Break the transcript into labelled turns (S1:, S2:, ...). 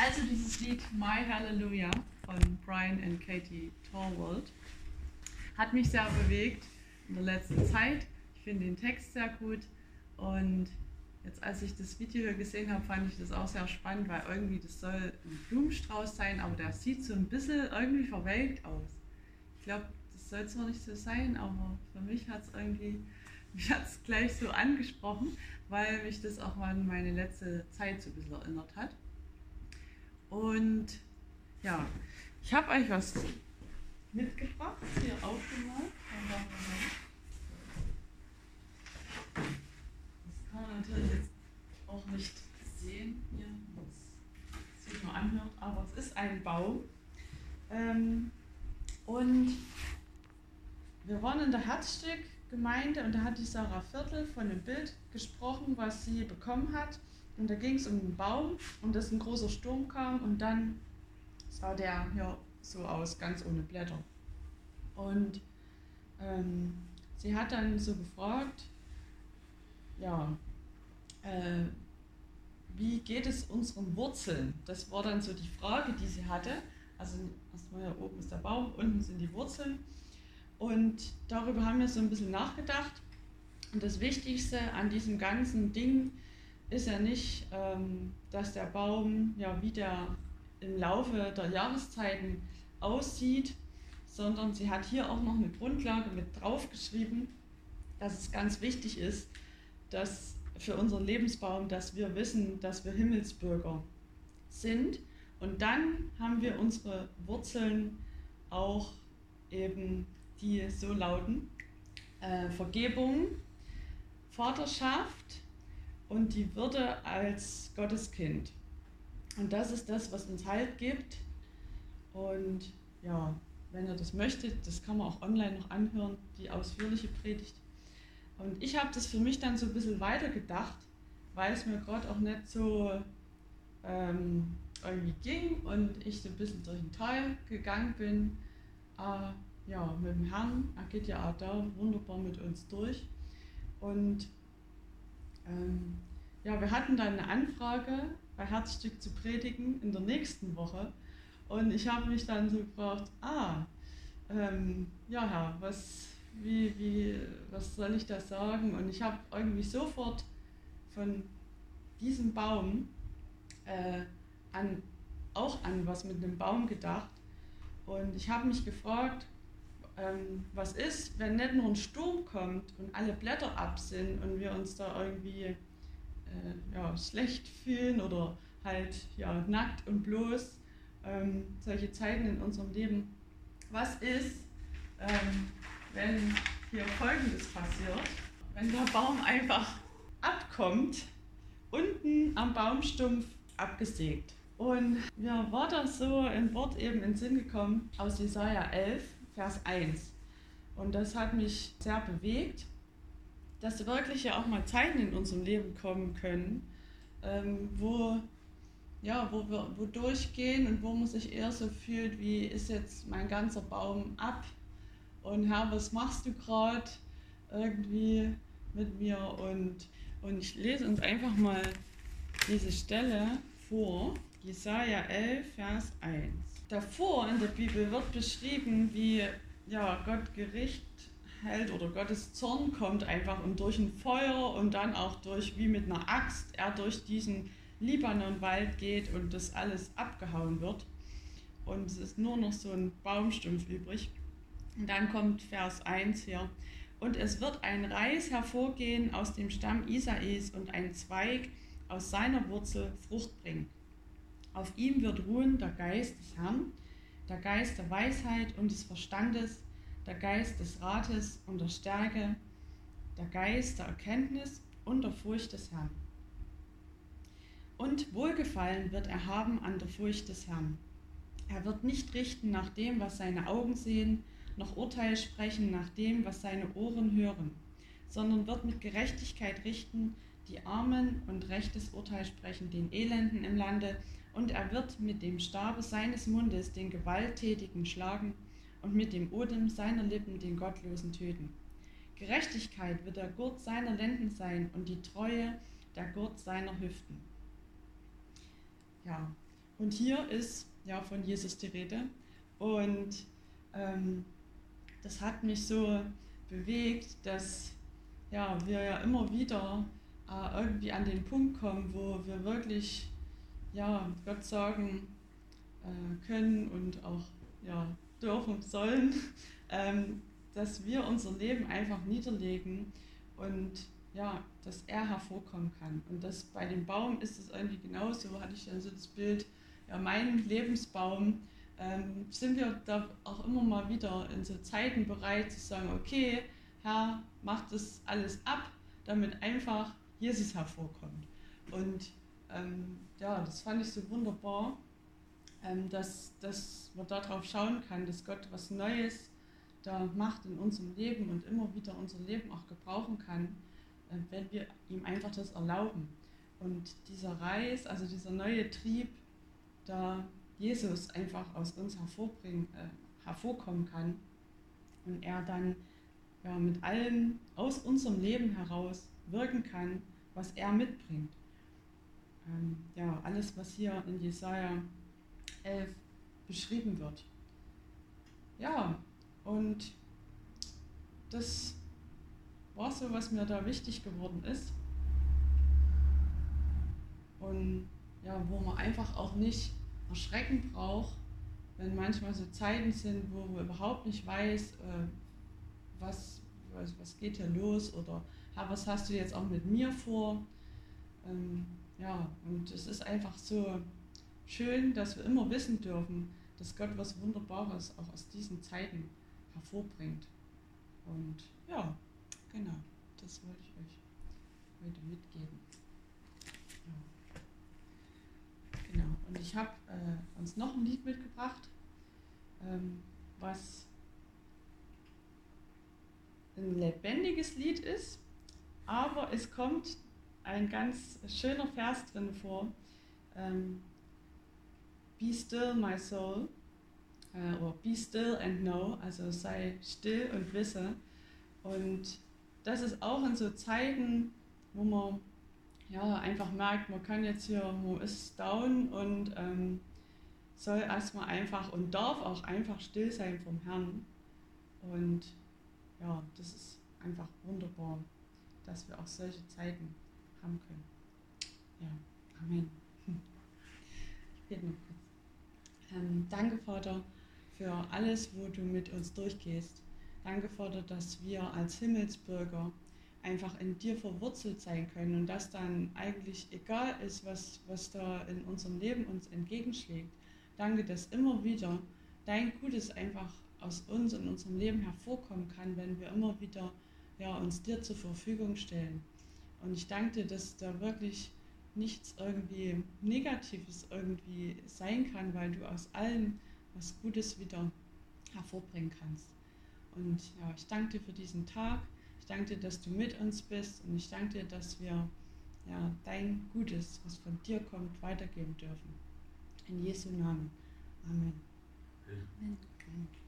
S1: Also dieses Lied My Hallelujah von Brian und Katie Torwald hat mich sehr bewegt in der letzten Zeit. Ich finde den Text sehr gut und jetzt als ich das Video hier gesehen habe, fand ich das auch sehr spannend, weil irgendwie das soll ein Blumenstrauß sein, aber der sieht so ein bisschen irgendwie verwelkt aus. Ich glaube, das soll zwar nicht so sein, aber für mich hat es irgendwie, mich hat es gleich so angesprochen, weil mich das auch an meine letzte Zeit so ein bisschen erinnert hat. Und ja, ich habe euch was mitgebracht, hier aufgemalt. Das kann man natürlich jetzt auch nicht sehen hier, das sich nur anhört, aber es ist ein Baum. Ähm, und wir waren in der Herzstück-Gemeinde und da hat die Sarah Viertel von einem Bild gesprochen, was sie bekommen hat. Und da ging es um einen Baum und dass ein großer Sturm kam und dann sah der ja so aus, ganz ohne Blätter. Und ähm, sie hat dann so gefragt, ja, äh, wie geht es unseren Wurzeln? Das war dann so die Frage, die sie hatte. Also erstmal hier oben ist der Baum, unten sind die Wurzeln. Und darüber haben wir so ein bisschen nachgedacht. Und das Wichtigste an diesem ganzen Ding ist ja nicht, ähm, dass der Baum ja wie der im Laufe der Jahreszeiten aussieht, sondern sie hat hier auch noch eine Grundlage mit draufgeschrieben, dass es ganz wichtig ist, dass für unseren Lebensbaum, dass wir wissen, dass wir Himmelsbürger sind. Und dann haben wir unsere Wurzeln auch eben, die so lauten, äh, Vergebung, Vaterschaft, und die Würde als Gotteskind. Und das ist das, was uns Halt gibt. Und ja, wenn ihr das möchtet, das kann man auch online noch anhören, die ausführliche Predigt. Und ich habe das für mich dann so ein bisschen weitergedacht, weil es mir gerade auch nicht so ähm, irgendwie ging und ich so ein bisschen durch den Tal gegangen bin. Äh, ja, mit dem Herrn, er geht ja auch da wunderbar mit uns durch. Und ähm, ja, wir hatten dann eine Anfrage bei Herzstück zu predigen in der nächsten Woche. Und ich habe mich dann so gefragt, ah, ähm, ja Herr, was, wie, wie, was soll ich da sagen? Und ich habe irgendwie sofort von diesem Baum äh, an, auch an was mit einem Baum gedacht. Und ich habe mich gefragt, ähm, was ist, wenn nicht nur ein Sturm kommt und alle Blätter ab sind und wir uns da irgendwie äh, ja, schlecht fühlen oder halt ja, nackt und bloß, ähm, solche Zeiten in unserem Leben. Was ist, ähm, wenn hier Folgendes passiert? Wenn der Baum einfach abkommt, unten am Baumstumpf abgesägt. Und mir war das so ein Wort eben in den Sinn gekommen aus Jesaja 11, Vers 1. Und das hat mich sehr bewegt, dass wirklich ja auch mal Zeiten in unserem Leben kommen können, ähm, wo, ja, wo wir wo durchgehen und wo man sich eher so fühlt, wie ist jetzt mein ganzer Baum ab und Herr, was machst du gerade irgendwie mit mir? Und, und ich lese uns einfach mal diese Stelle vor, Jesaja 11, Vers 1. Davor in der Bibel wird beschrieben, wie ja, Gott Gericht hält oder Gottes Zorn kommt einfach und durch ein Feuer und dann auch durch wie mit einer Axt er durch diesen Libanonwald geht und das alles abgehauen wird. Und es ist nur noch so ein Baumstumpf übrig. Und dann kommt Vers 1 hier. Und es wird ein Reis hervorgehen aus dem Stamm Isais und ein Zweig aus seiner Wurzel Frucht bringen. Auf ihm wird ruhen der Geist des Herrn, der Geist der Weisheit und des Verstandes, der Geist des Rates und der Stärke, der Geist der Erkenntnis und der Furcht des Herrn. Und Wohlgefallen wird er haben an der Furcht des Herrn. Er wird nicht richten nach dem, was seine Augen sehen, noch Urteil sprechen nach dem, was seine Ohren hören, sondern wird mit Gerechtigkeit richten, die Armen und rechtes Urteil sprechen den Elenden im Lande, und er wird mit dem Stabe seines Mundes den Gewalttätigen schlagen und mit dem Odem seiner Lippen den Gottlosen töten. Gerechtigkeit wird der Gurt seiner Lenden sein und die Treue der Gurt seiner Hüften. Ja, Und hier ist ja von Jesus die Rede. Und ähm, das hat mich so bewegt, dass ja, wir ja immer wieder äh, irgendwie an den Punkt kommen, wo wir wirklich ja, Gott sagen äh, können und auch ja, dürfen sollen, ähm, dass wir unser Leben einfach niederlegen und ja, dass er hervorkommen kann. Und das bei dem Baum ist es irgendwie genauso, hatte ich dann so das Bild, ja, mein Lebensbaum, ähm, sind wir da auch immer mal wieder in so Zeiten bereit zu sagen, okay, Herr, mach das alles ab, damit einfach Jesus hervorkommt. Und ähm, ja, das fand ich so wunderbar, ähm, dass, dass man darauf schauen kann, dass Gott was Neues da macht in unserem Leben und immer wieder unser Leben auch gebrauchen kann, äh, wenn wir ihm einfach das erlauben. Und dieser Reis, also dieser neue Trieb, da Jesus einfach aus uns hervorbringen, äh, hervorkommen kann und er dann ja, mit allem aus unserem Leben heraus wirken kann, was er mitbringt. Ähm, ja, alles, was hier in Jesaja 11 beschrieben wird. Ja, und das war so, was mir da wichtig geworden ist. Und ja, wo man einfach auch nicht erschrecken braucht, wenn manchmal so Zeiten sind, wo man überhaupt nicht weiß, äh, was, was, was geht hier los oder was hast du jetzt auch mit mir vor. Ähm, ja, und es ist einfach so schön, dass wir immer wissen dürfen, dass Gott was Wunderbares auch aus diesen Zeiten hervorbringt. Und ja, genau, das wollte ich euch heute mitgeben. Ja. Genau, und ich habe äh, uns noch ein Lied mitgebracht, ähm, was ein lebendiges Lied ist, aber es kommt ein ganz schöner Vers drin vor. Ähm, Be still, my soul. Äh, oder Be still and know, also sei still und wisse. Und das ist auch in so Zeiten, wo man ja, einfach merkt, man kann jetzt hier, man ist down und ähm, soll erstmal einfach und darf auch einfach still sein vom Herrn. Und ja, das ist einfach wunderbar, dass wir auch solche Zeiten haben können. Ja, Amen. Ich bete noch kurz. Ähm, danke, Vater, für alles, wo du mit uns durchgehst. Danke, Vater, dass wir als Himmelsbürger einfach in dir verwurzelt sein können und dass dann eigentlich egal ist, was, was da in unserem Leben uns entgegenschlägt. Danke, dass immer wieder dein Gutes einfach aus uns und unserem Leben hervorkommen kann, wenn wir immer wieder ja, uns dir zur Verfügung stellen. Und ich danke dir, dass da wirklich nichts irgendwie Negatives irgendwie sein kann, weil du aus allem was Gutes wieder hervorbringen kannst. Und ja, ich danke dir für diesen Tag. Ich danke dir, dass du mit uns bist. Und ich danke dir, dass wir ja, dein Gutes, was von dir kommt, weitergeben dürfen. In Jesu Namen. Amen. Amen. Amen.